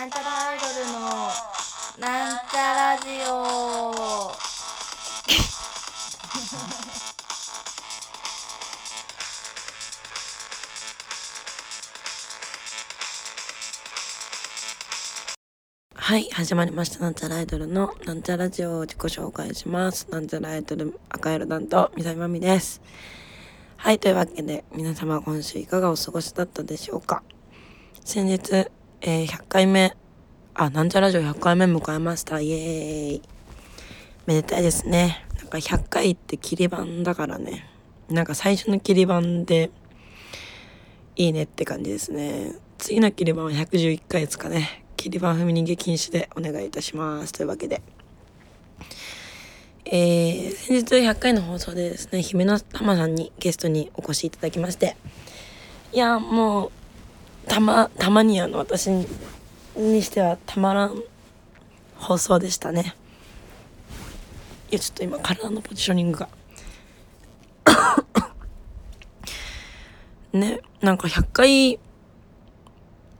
なんちゃらアイドルのなんちゃラジオ はい、始まりました。なんちゃらアイドルのなんちゃラジオを自己紹介します。なんちゃらアイドル赤色担当、みさみまみです。はい、というわけで、皆様今週いかがお過ごしだったでしょうか先日、えー100回目、あ、なんちゃラジオ100回目迎えました。イエーイ。めでたいですね。なんか100回って切り板だからね。なんか最初の切り板で、いいねって感じですね。次の切り板は111回ですかね。切り板踏み逃げ禁止でお願いいたします。というわけで。えー、先日100回の放送でですね、姫の玉さんにゲストにお越しいただきまして、いや、もう、たま、たまにあの、私にしてはたまらん放送でしたね。いや、ちょっと今、体のポジショニングが。ね、なんか100回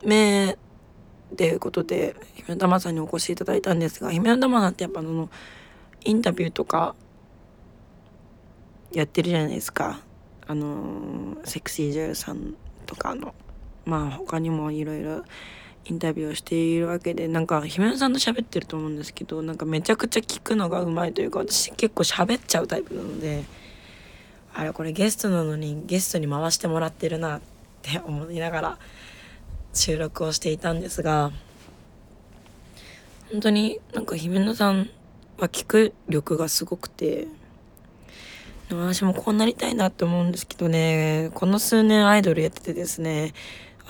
目っていうことで姫玉さんにお越しいただいたんですが姫玉さんってやっぱあのインタビューとかやってるじゃないですかあのセクシー女優さんとかのまあ他にもいろいろインタビューをしているわけでなんか姫野さんと喋ってると思うんですけどなんかめちゃくちゃ聞くのがうまいというか私結構喋っちゃうタイプなのであれこれゲストなのにゲストに回してもらってるなって思いながら収録をしていたんですが本当になんか姫野さんは聞く力がすごくて私もこうなりたいなって思うんですけどねこの数年アイドルやっててですね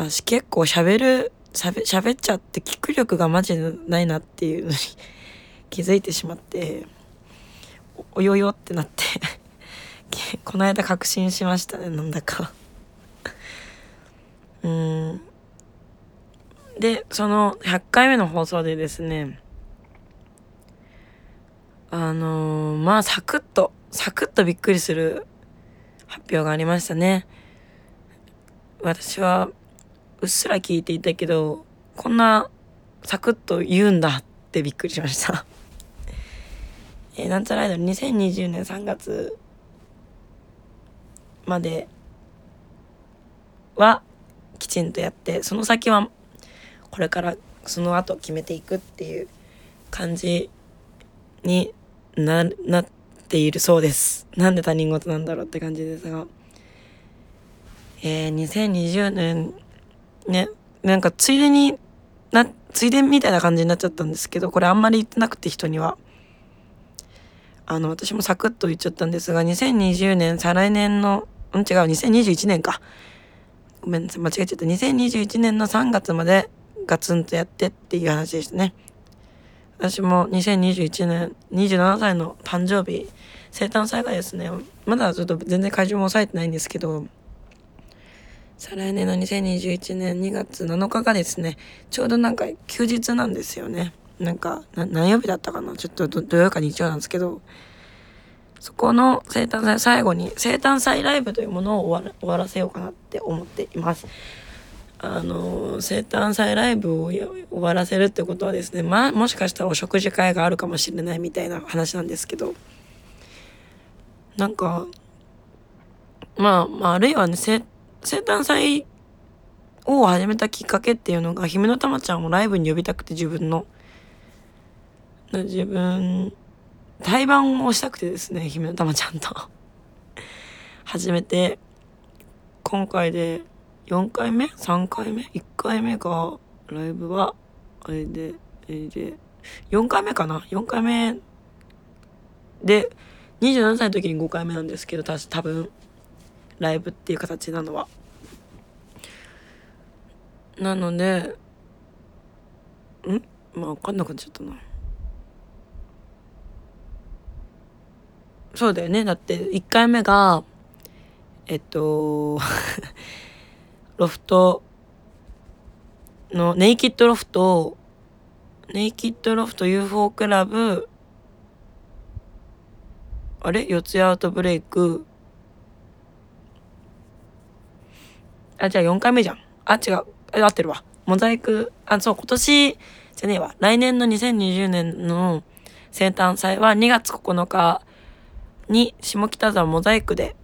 私結構喋る喋喋っちゃって聞く力がマジでないなっていうのに 気づいてしまっておよよってなって。この間確信しましたねなんだか。うん。でその100回目の放送でですねあのーまあサクッとサクッとびっくりする発表がありましたね。私はうっすら聞いていたけどこんなサクッと言うんだってびっくりしました えーなんちゃらアイドル2020年3月まではきちんとやってその先はこれからその後決めていくっていう感じにななっているそうです。なんで他人事なんだろうって感じですが。えー、2020年ねなんかついでになついでみたいな感じになっちゃったんですけどこれあんまり言ってなくて人には。あの私もサクッと言っちゃったんですが2020年再来年のうん違う2021年か。ごめんなさい間違えちゃった。2021年の3月までガツンとやってっていう話でしたね。私も2021年27歳の誕生日生誕祭がですねまだちょっと全然会場も抑えてないんですけど再来年の2021年2月7日がですねちょうどなんか休日なんですよね。なんか何曜日だったかな？ちょっとど土曜か日曜なんですけど。そこの生誕祭最後に生誕祭ライブというものを終わら終わらせようかなって思っています。あの生誕祭ライブを終わらせるってことはですねまあもしかしたらお食事会があるかもしれないみたいな話なんですけど。なんかまあまああるいはね生生誕祭を始めたきっかけっていうのが姫の玉ちゃんをライブに呼びたくて自分の。自分対バンをしたくてですね姫の玉ちゃんと。初めて今回で4回目？3回目？1回目がライブはあれであれで4回目かな？4回目で27歳の時に5回目なんですけどた多分。ライブっていう形なのは。なのでん？まあ分かんなくなっちゃったな。そうだよね。だって1回目がえっと ロフトのネイキッドロフトネイキッドロフト UFO クラブあれ？四ツ谷アウトブレイクあじゃあ4回目じゃん。あ違う。合ってるわ。モザイク、あ、そう、今年、じゃねえわ、来年の2020年の生誕祭は2月9日に下北沢モザイクで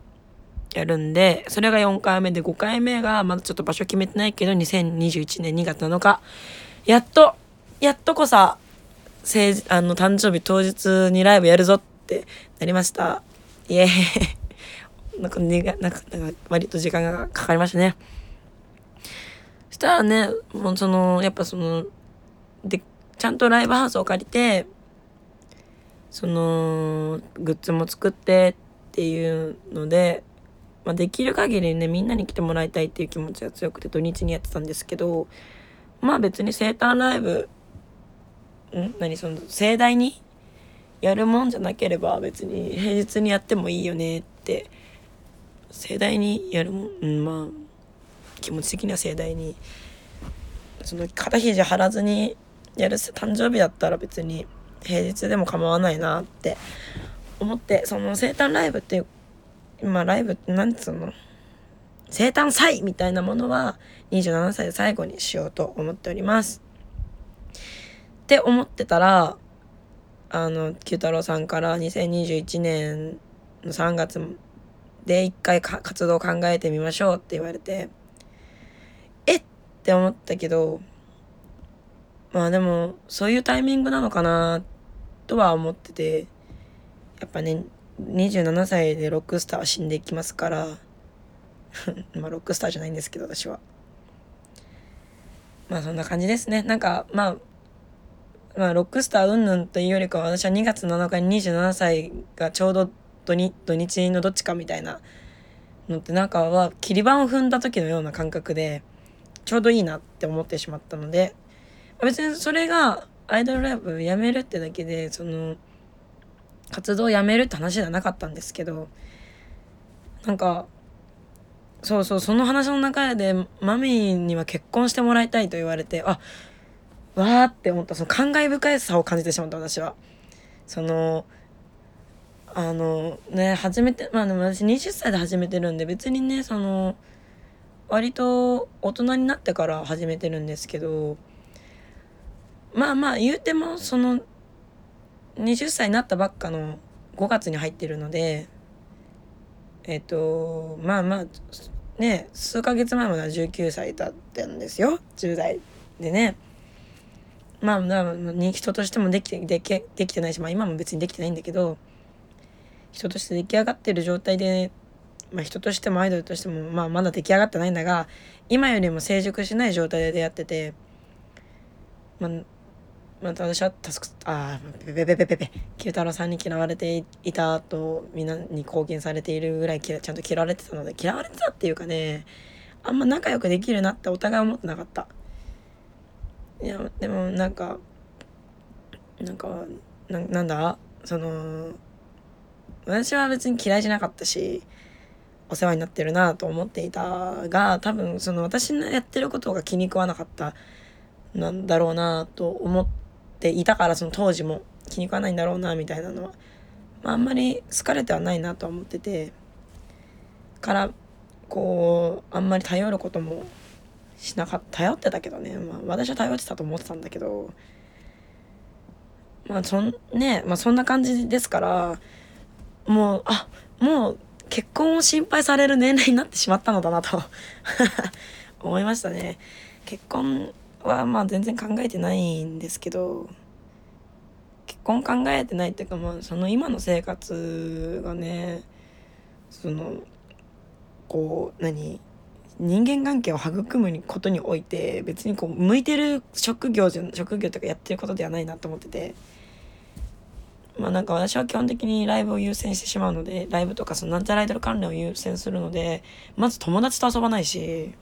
やるんで、それが4回目で5回目がまだちょっと場所決めてないけど、2021年2月7日、やっと、やっとこさ、せあの、誕生日当日にライブやるぞってなりました。イエーイ。なんか、ね、なんか、なんか割と時間がかかりましたね。したらね、もうその、やっぱその、で、ちゃんとライブハウスを借りて、その、グッズも作ってっていうので、まあ、できる限りねみんなに来てもらいたいっていう気持ちが強くて土日にやってたんですけどまあ別に生誕ライブん？何？その盛大にやるもんじゃなければ別に平日にやってもいいよねって盛大にやるもん、うん、まあ気持ち的には盛大にその肩肘張らずにやる誕生日だったら別に平日でも構わないなって思ってその生誕ライブっていうまあライブなんつうの？生誕祭みたいなものは27歳で最後にしようと思っております。って思ってたらあの九太郎さんから2021年の3月で一回活動を考えてみましょうって言われてえって思ったけどまあでもそういうタイミングなのかなとは思っててやっぱね27歳でロックスターは死んでいきますから まあロックスターじゃないんですけど私は。まあそんな感じですね。なんかまあまあロックスターうんぬんというよりかは私は2月7日に27歳がちょうど土日土日のどっちかみたいなのってなんかは切り板を踏んだ時のような感覚でちょうどいいなって思ってしまったので別にそれがアイドルライブやめるってだけでその活動をやめるって話じゃなかったんですけどなんかそうそうその話の中でマミーには結婚してもらいたいと言われてあわーって思ったその感慨深いさを感じてしまった私は。そのあのね初めてまあでも私20歳で始めてるんで別にねその割と大人になってから始めてるんですけどまあまあ言うてもその20歳になったばっかの5月に入ってるのでえっ、とまあまあね数ヶ月前までは19歳だったんですよ。10代でね。まあまあ人としてもできてできできてないし、まあ、今も別にできてないんだけど人として出来上がってる状態で、まあ、人としてもアイドルとしても、まあ、まだ出来上がってないんだが今よりも成熟しない状態で出会ってて、まあ、また私は助くあペペペペペペ九太郎さんに嫌われていたとみんなに貢献されているぐらいちゃんと嫌われてたので嫌われてたっていうかねあんま仲良くできるなってお互い思ってなかった。いやでもなんかなんかななんだ？その私は別に嫌いじゃなかったしお世話になってるなと思っていたが多分その私のやってることが気に食わなかったなんだろうなと思っていたからその当時も気に食わないんだろうなみたいなのは、まあ、あんまり好かれてはないなとは思っててからこうあんまり頼ることもしなかった頼ってたけどね、まあ、私は頼ってたと思ってたんだけどまあそんねまあそんな感じですからもうあもう結婚を心配される年齢になってしまったのだなと。思いましたね。結婚はまあ全然考えてないんですけど結婚考えてないっていうかまあその今の生活がねそのこう何人間関係を育むことにおいて別にこう向いてる職業じゃ職業とかやってることではないなと思ってて。まあなんか私は基本的にライブを優先してしまうのでライブとかそのなんちゃらアイドル関連を優先するのでまず友達と遊ばないし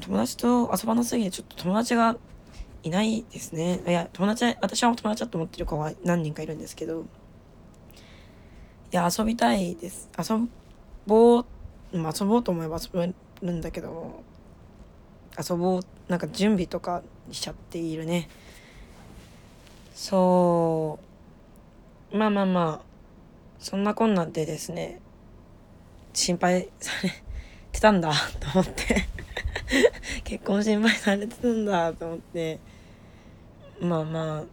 友達と遊ばなすぎてちょっと友達がいないですね。いや、友達、私は友達だと思ってる子が何人かいるんですけど、いや、遊びたいです。遊ぼう、まあ、遊ぼうと思えば遊べるんだけど、遊ぼう、なんか準備とかしちゃっているね。そう、まあまあまあ、そんなこんなんでですね、心配されてたんだ と思って。結婚心配されてたんだと思って。まあまあ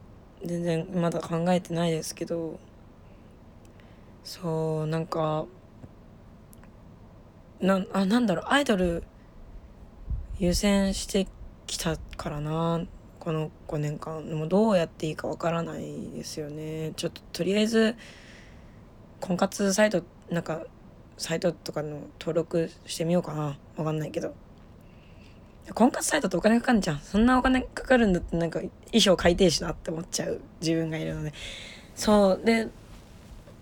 全然まだ考えてないですけど。そうなんかなあなんだろうアイドル優先してきたからなこの5年間もうどうやっていいかわからないですよね。ちょっととりあえず婚活サイトなんかサイトとかの登録してみようかな。わかんないけど。婚活サイトってお金かかんじゃんそんなお金かかるんだってなんか衣装改定しなって思っちゃう。自分がいるので。そう。で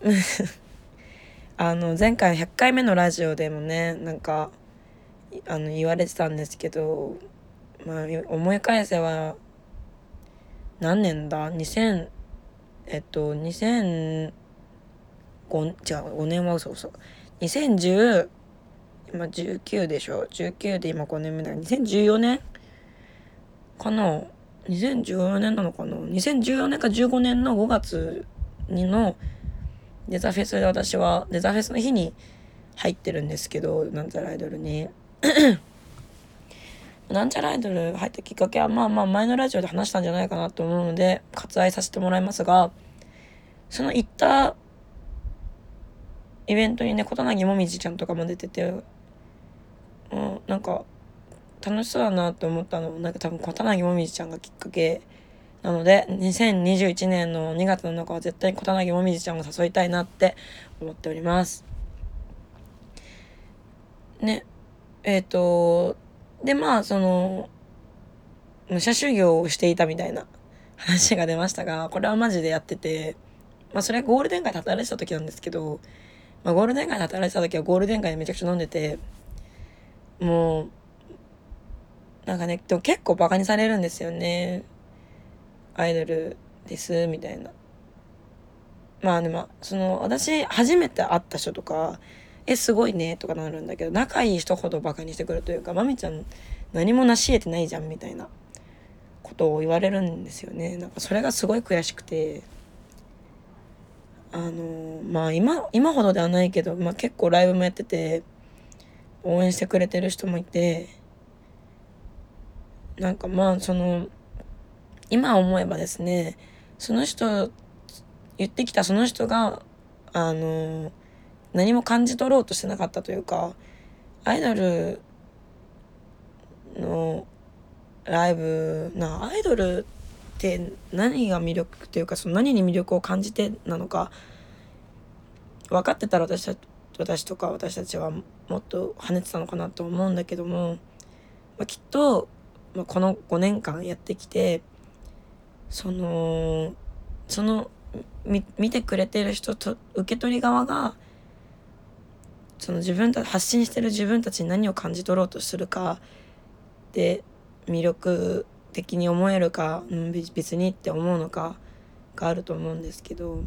あの前回100回目のラジオでもねなんかあの言われてたんですけどまあ思い返せば何年だ？2000えっと2005違う5年は嘘嘘。2010今19でしょ？19で今5年目だ。2014年？かな？2014年なのかな？2014年か15年の5月にのデザフェスで私はデザフェスの日に入ってるんですけどなんちゃらアイドルに。なんちゃらアイドル入ったきっかけはまあまあ前のラジオで話したんじゃないかなと思うので割愛させてもらいますがその行ったイベントにね小柳もみじちゃんとかも出ててうんなんか楽しそうだなと思ったのなんか多分小柳もみじちゃんがきっかけなので2021年の2月の中は絶対に小柳もみじちゃんを誘いたいなって思っております。ねえっ、ー、とでまあその武者修行をしていたみたいな話が出ましたがこれはマジでやっててまあそれはゴールデン街で働いてた時なんですけど、まあ、ゴールデン街で働いてた時はゴールデン街でめちゃくちゃ飲んでてもうなんかねでも結構バカにされるんですよね。アイドルですみたいな。まあでもその私初めて会った人とかえすごいねとかなるんだけど仲いい人ほどバカにしてくるというかまみちゃん何も成し得てないじゃんみたいなことを言われるんですよね。なんかそれがすごい悔しくてあのまあ今今ほどではないけど、まあ、結構ライブもやってて応援してくれてる人もいてなんかまあその今思えばですねその人言ってきたその人があの何も感じ取ろうとしてなかったというかアイドルのライブなアイドルって何が魅力っていうかその何に魅力を感じてなのか分かってたら私た私とか私たちはもっと跳ねてたのかなと思うんだけども、まあ、きっと、ま、この5年間やってきてそのその見てくれてる人と受け取り側がその自分た発信してる自分たちに何を感じ取ろうとするかで魅力的に思えるか、うん、別にって思うのかがあると思うんですけど。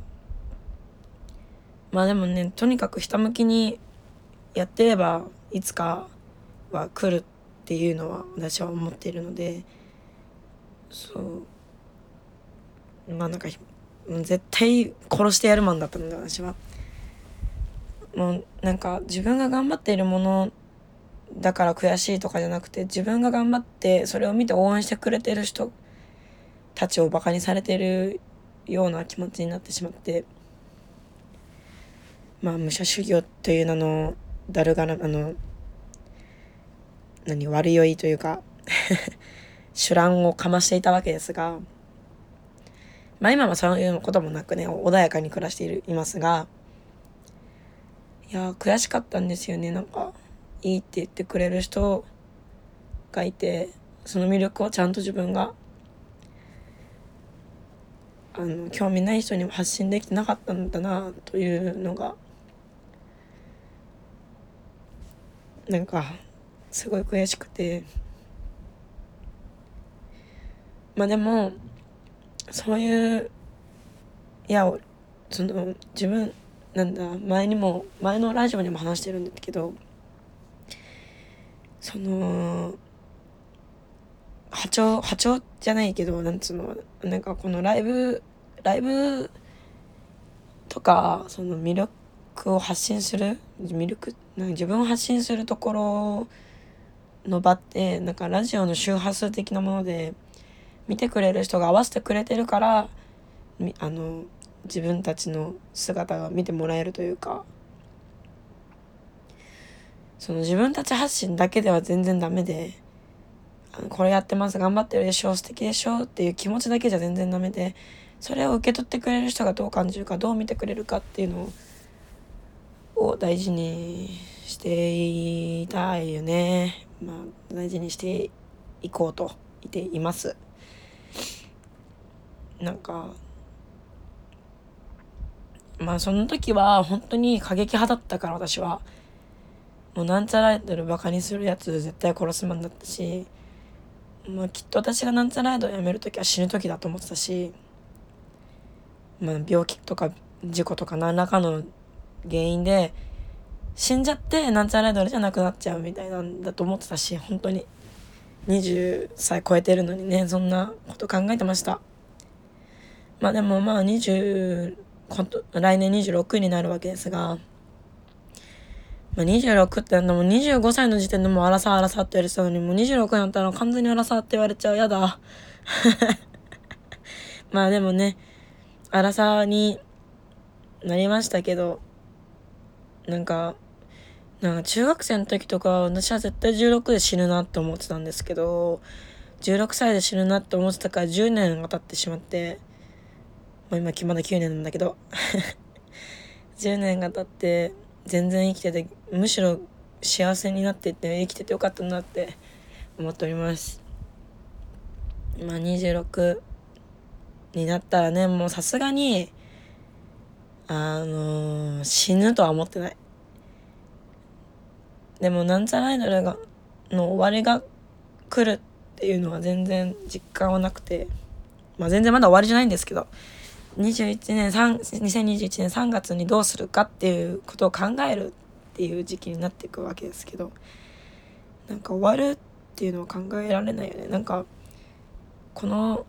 まあでもねとにかくひたむきにやってればいつかは来るっていうのは私は思っているので。そう。まあなんか絶対殺してやるマンだったので私は。もうなんか自分が頑張っているものだから悔しいとかじゃなくて自分が頑張ってそれを見て応援してくれてる人たちをバカにされてるような気持ちになってしまってまあ武者修行という名のだるがらあの何悪酔いというか 手乱をかましていたわけですがまあ今はそういうこともなくね穏やかに暮らしているいますがいや悔しかったんですよね。なんかいいって言ってくれる人がいてその魅力をちゃんと自分があの興味ない人にも発信できてなかったんだなというのがなんかすごい悔しくて。まあでもそういういやその自分なんだ前にも前のラジオにも話してるんだけどその波長波長じゃないけどなんつうのなんかこのライブライブとかその魅力を発信する魅力なんか自分を発信するところの場ってなんかラジオの周波数的なもので見てくれる人が合わせてくれてるからあの自分たちの姿が見てもらえるというかその自分たち発信だけでは全然ダメでこれやってます頑張ってるでしょ素敵でしょっていう気持ちだけじゃ全然ダメでそれを受け取ってくれる人がどう感じるかどう見てくれるかっていうのを大事にしていたいよね。まあ大事にしていこうと言っています。なんかまあその時は本当に過激派だったから私は。もうなんちゃらアイドルバカにするやつ絶対殺すマンだったし。まあきっと私がなんちゃらアイドルやめる時は死ぬ時だと思ってたし。まあ病気とか事故とか何らかの原因で死んじゃってなんちゃらアイドルじゃなくなっちゃうみたいなんだと思ってたし本当に。20歳超えてるのにねそんなこと考えてました。まあでもまあ20来年26になるわけですが、まあ、26ってのも25歳の時点でもう荒さ荒さって言われてたのにもう26になったら完全に荒さって言われちゃう。やだ。まあでもね荒さになりましたけどなんかなんか中学生の時とか私は絶対16で死ぬなって思ってたんですけど16歳で死ぬなって思ってたから10年が経ってしまってまあ、今まだ9年なんだけど。10年が経って全然生きててむしろ幸せになってて生きててよかったなって思っております。まあ26になったらねもうさすがにあのー、死ぬとは思ってない。でもなんちゃらアイドルがの終わりが来るっていうのは全然実感はなくて。まあ全然まだ終わりじゃないんですけど。21年3 2021年3月にどうするかっていうことを考えるっていう時期になっていくわけですけどなんか終わるっていうのは考えられないよね。なんかこの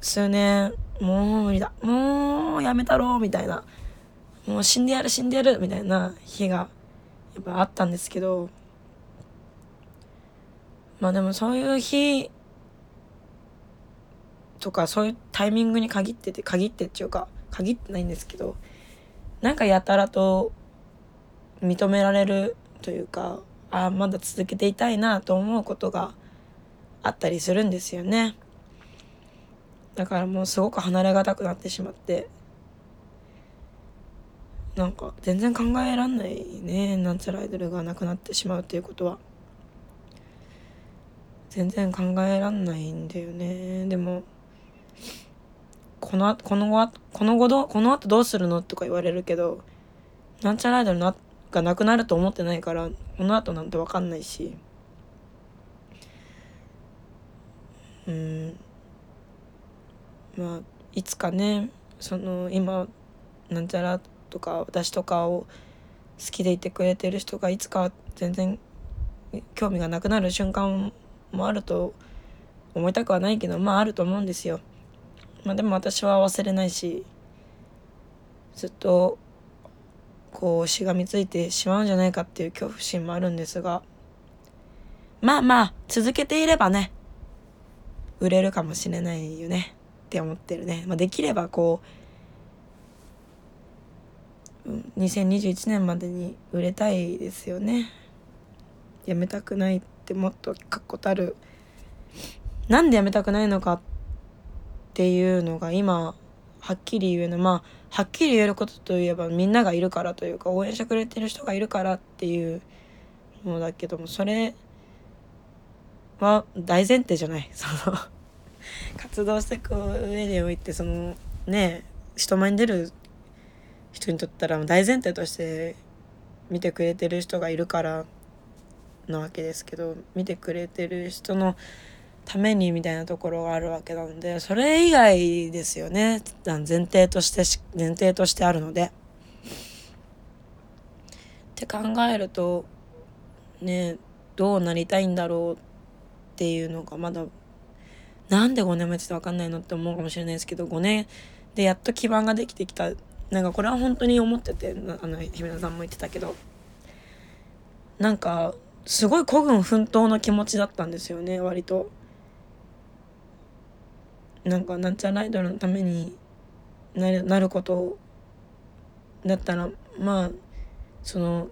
数年もう無理だ。もうやめたろうみたいな。もう死んでやる死んでやるみたいな日がやっぱあったんですけどまあでもそういう日とかそういうタイミングに限ってて限ってっていうか限ってないんですけどなんかやたらと認められるというかああまだ続けていたいなと思うことがあったりするんですよね。だからもうすごく離れがたくなってしまってなんか全然考えらんないねなんちゃらアイドルがなくなってしまうっていうことは。全然考えらんないんだよね。でもこのこの後この後どこの後どうするのとか言われるけどなんちゃらアイドルながなくなると思ってないからこの後なんて分かんないしうんまあいつかねその今なんちゃらとか私とかを好きでいてくれてる人がいつか全然興味がなくなる瞬間もあると思いたくはないけどまああると思うんですよ。まあでも私は忘れないしずっとこうしがみついてしまうんじゃないかっていう恐怖心もあるんですがまあまあ続けていればね売れるかもしれないよねって思ってるね、まあ、できればこう2021年までに売れたいですよね。やめたくないってもっと確固たる。なんでやめたくないのかってっていうのが今はっきり言うのまあはっきり言えることといえばみんながいるからというか応援してくれてる人がいるからっていうのだけどもそれは大前提じゃない。その活動していく上でおいてそのね人前に出る人にとったら大前提として見てくれてる人がいるからなわけですけど見てくれてる人のためにみたいなところがあるわけなのでそれ以外ですよね前提として前提としてあるので。って考えるとねどうなりたいんだろうっていうのがまだなんで5年もやってて分かんないのって思うかもしれないですけど5年でやっと基盤ができてきたなんかこれは本当に思っててあの姫田さんも言ってたけどなんかすごい孤軍奮闘の気持ちだったんですよね割と。なんかなんちゃらアイドルのためになるなることだったらまあその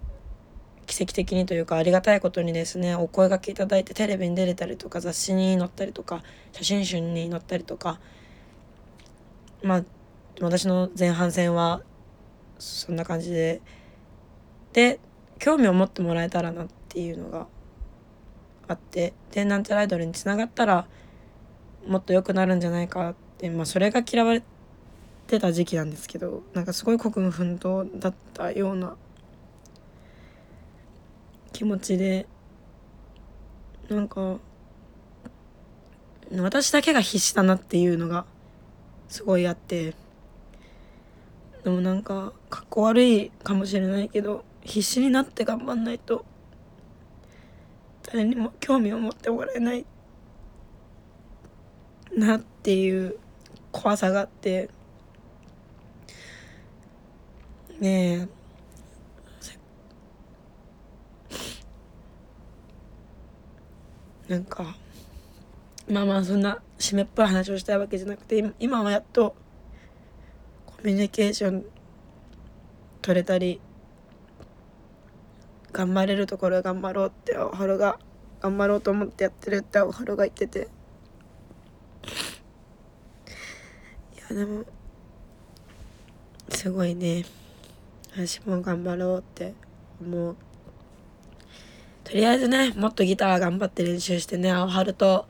奇跡的にというかありがたいことにですねお声がけいただいてテレビに出れたりとか雑誌に載ったりとか写真集に載ったりとかまあ私の前半戦はそんな感じでで興味を持ってもらえたらなっていうのがあってでなんちゃらアイドルにつながったらもっと良くなるんじゃないかってまあそれが嫌われてた時期なんですけどなんかすごい国務奮闘だったような気持ちでなんか私だけが必死だなっていうのがすごいあってでもなんかかっこ悪いかもしれないけど必死になって頑張んないと誰にも興味を持ってもらえないなっていう怖さがあって。ねえ。なんかまあまあそんな湿っぽい話をしたいわけじゃなくて今はやっとコミュニケーション取れたり頑張れるところ頑張ろうっておはるが頑張ろうと思ってやってるっておはるが言ってていやでもすごいね。私も頑張ろうって思う。とりあえずねもっとギター頑張って練習してね青春と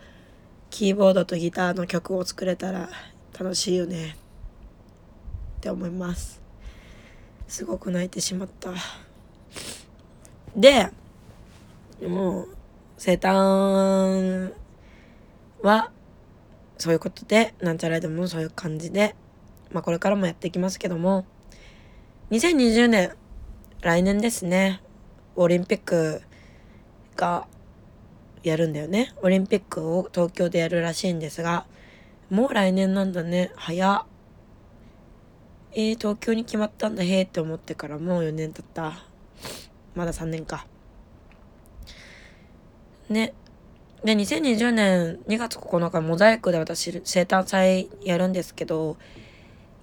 キーボードとギターの曲を作れたら楽しいよね。って思います。すごく泣いてしまった。でもう生誕はそういうことでなんちゃらでもそういう感じでまあこれからもやっていきますけども2020年来年ですねオリンピックがやるんだよね。オリンピックを東京でやるらしいんですがもう来年なんだね。早えー、東京に決まったんだ。へえって思ってからもう4年経った。まだ3年か。ね。で2020年2月9日モザイクで私生誕祭やるんですけど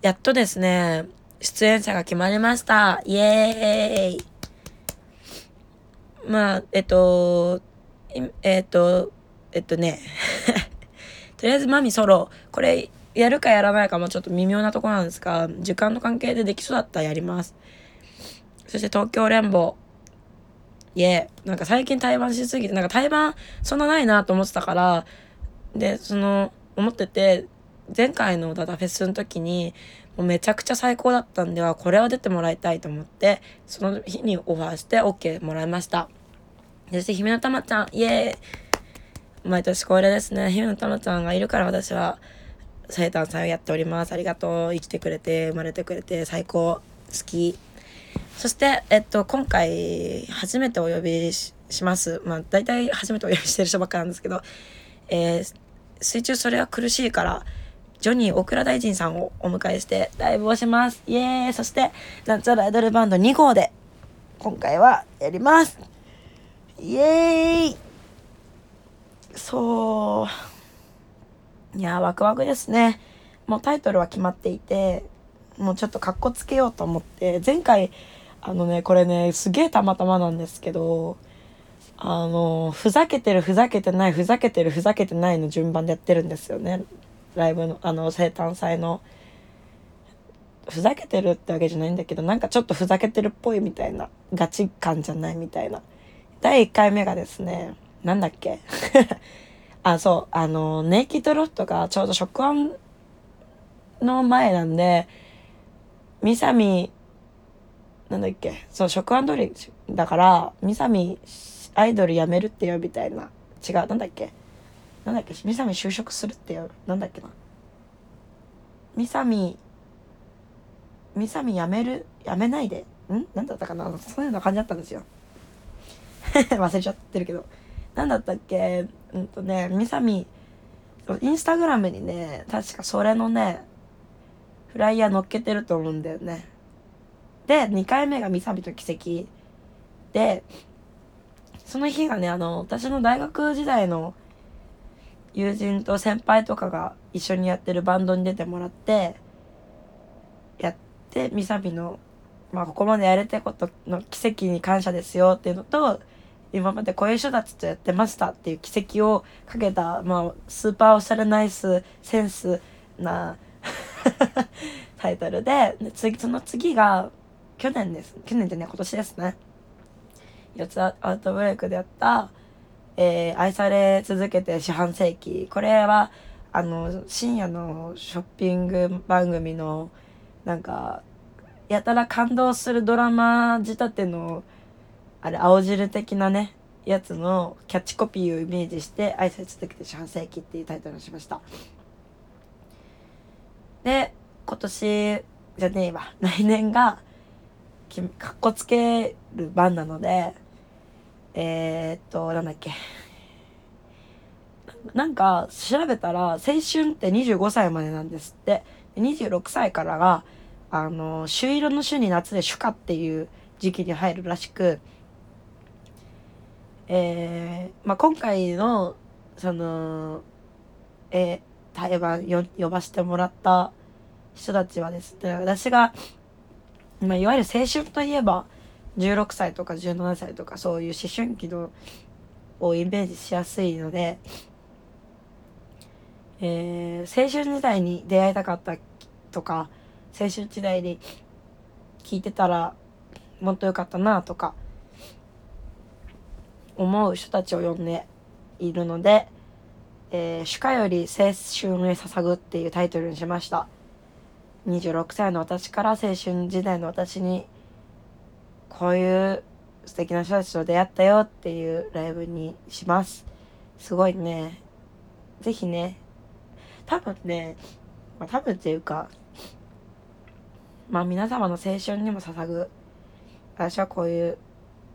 やっとですね出演者が決まりましたイエーイまあ、えっと、えっと、えっとね、とりあえずマミソロ、これやるかやらないかもちょっと微妙なとこなんですが、時間の関係でできそうだったらやります。そして東京連合。いえ、なんか最近対バンしすぎて、なんか対バンそんなないなと思ってたから、で、その、思ってて、前回のダダフェスの時に、もうめちゃくちゃ最高だったんでは、これは出てもらいたいと思って、その日にオファーして OK もらいました。そして姫のたまちゃん、イエーイ毎年恒例ですね。姫のたまちゃんがいるから私は生誕祭をやっております。ありがとう。生きてくれて、生まれてくれて、最高。好き。そして、えっと、今回、初めてお呼びします。まあ、大体初めてお呼びしてる人ばっかなんですけど、えー、水中それは苦しいから、ジョニー大倉大臣さんをお迎えしてライブをします。イエーイそして、なんちゃらアイドルバンド2号で、今回はやります。イエーイそういやワクワクですねもうタイトルは決まっていてもうちょっとかっこつけようと思って前回あのねこれねすげえたまたまなんですけどあのふざけてるふざけてないふざけてるふざけてないの順番でやってるんですよね。ライブのあの生誕祭の。ふざけてるってわけじゃないんだけどなんかちょっとふざけてるっぽいみたいなガチ感じゃないみたいな。第1回目がですね、なんだっけ？あ、そう、あの、ネイキッドロフトがちょうど食案の前なんで、ミサミ、なんだっけ、そう、食案通りだから、ミサミアイドル辞めるってよみたいな。違う、なんだっけ？なんだっけ？ミサミ就職するってよ。なんだっけな？ミサミ、ミサミ辞める、辞めないで。ん？なんだったかな？そういうような感じだったんですよ。忘れちゃってるけど。なんだったっけ？うんとね、みさみ、インスタグラムにね、確かそれのね、フライヤー載っけてると思うんだよね。で、2回目がみさみと奇跡。で、その日がね、あの、私の大学時代の友人と先輩とかが一緒にやってるバンドに出てもらって、やって、ミサビの、まあ、ここまでやれたことの奇跡に感謝ですよっていうのと、今までこういう人たちとやってましたっていう奇跡をかけた、まあ、スーパーおしゃれナイスセンスな タイトルでで次その次が去年です。去年でね今年ですね。四つアウトブレイクでやった、えー愛され続けて四半世紀。これはあの深夜のショッピング番組のなんかやたら感動するドラマ仕立てのあれ青汁的なねやつのキャッチコピーをイメージして「愛され続けて四半世紀」っていうタイトルにしました。で今年じゃねえわ。来年がきかっこつける番なのでえー、っとなんだっけ。なんか調べたら青春って25歳までなんですって。26歳からがあの朱色の朱に夏で朱夏っていう時期に入るらしくえーまあ、今回のそのえー対バンよ呼ばせてもらった人たちはですね私が、まあ、いわゆる青春といえば16歳とか17歳とかそういう思春期のをイメージしやすいので、えー青春時代に出会いたかったとか青春時代に聞いてたらもっと良かったなとか思う人たちを呼んでいるので「えー主歌より青春へ捧ぐ」っていうタイトルにしました。26歳の私から青春時代の私にこういう素敵な人たちと出会ったよっていうライブにします。すごいね。ぜひね。多分ね、まあ、多分っていうかまあ皆様の青春にも捧ぐ私はこういう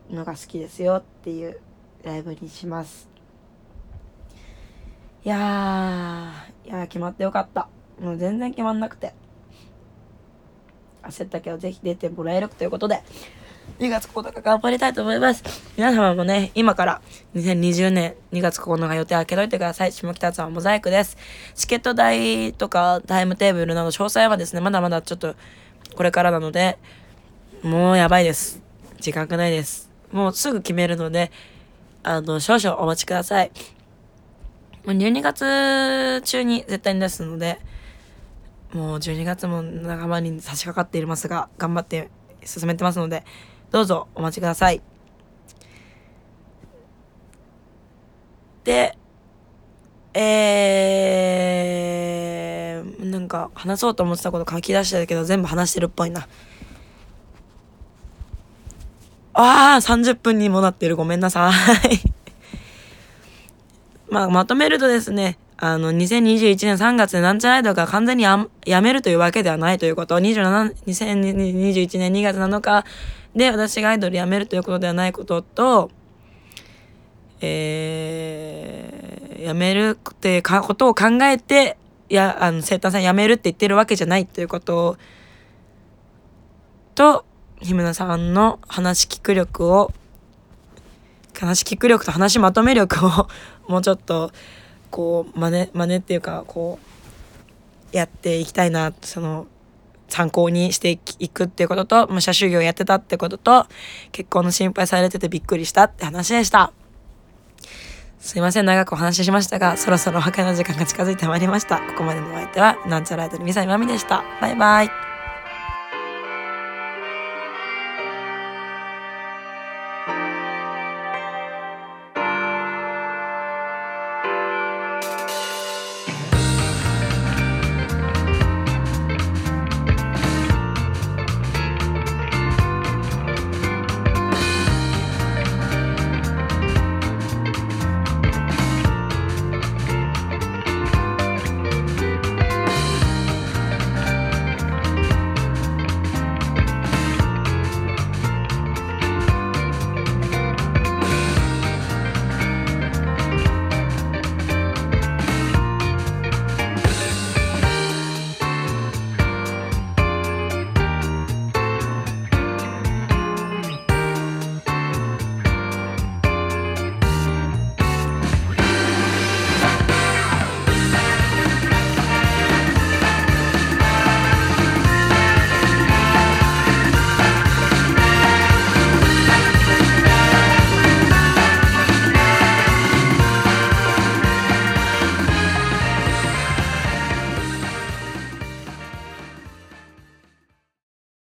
のが好きですよっていうライブにします。いやーいや決まってよかった。もう全然決まんなくて。焦ったけどぜひ出てもらえるということで。2月9日頑張りたいと思います。皆様もね今から2020年2月9日予定開けといてください。下北沢モザイクです。チケット代とかタイムテーブルなど詳細はですねまだまだちょっとこれからなのでもうやばいです。時間がないです。もうすぐ決めるのであの少々お待ちください。もう12月中に絶対に出すのでもう12月も仲間に差し掛かっていますが頑張って進めてますのでどうぞお待ちください。でえー、なんか話そうと思ってたこと書き出してたけど全部話してるっぽいな。ああ30分にもなってる。ごめんなさい。まあ、まとめるとですね、あの、2021年3月でなんちゃらアイドルが完全にやめるというわけではないということ、27 2021年2月7日で私がアイドル辞めるということではないことと、えー、辞めるってかことを考えて、いや、あの、生誕さん辞めるって言ってるわけじゃないということ。と、日村さんの話聞く力を話聞く力と話まとめ力をもうちょっとこう真似真似っていうかこうやっていきたいなその参考にしていくっていうことと武者修行やってたってことと結婚の心配されててびっくりしたって話でした。すいません。長くお話ししましたがそろそろお別れの時間が近づいてまいりました。ここまでのお相手はなんちゃらアイドルみさみまみでした。バイバイ。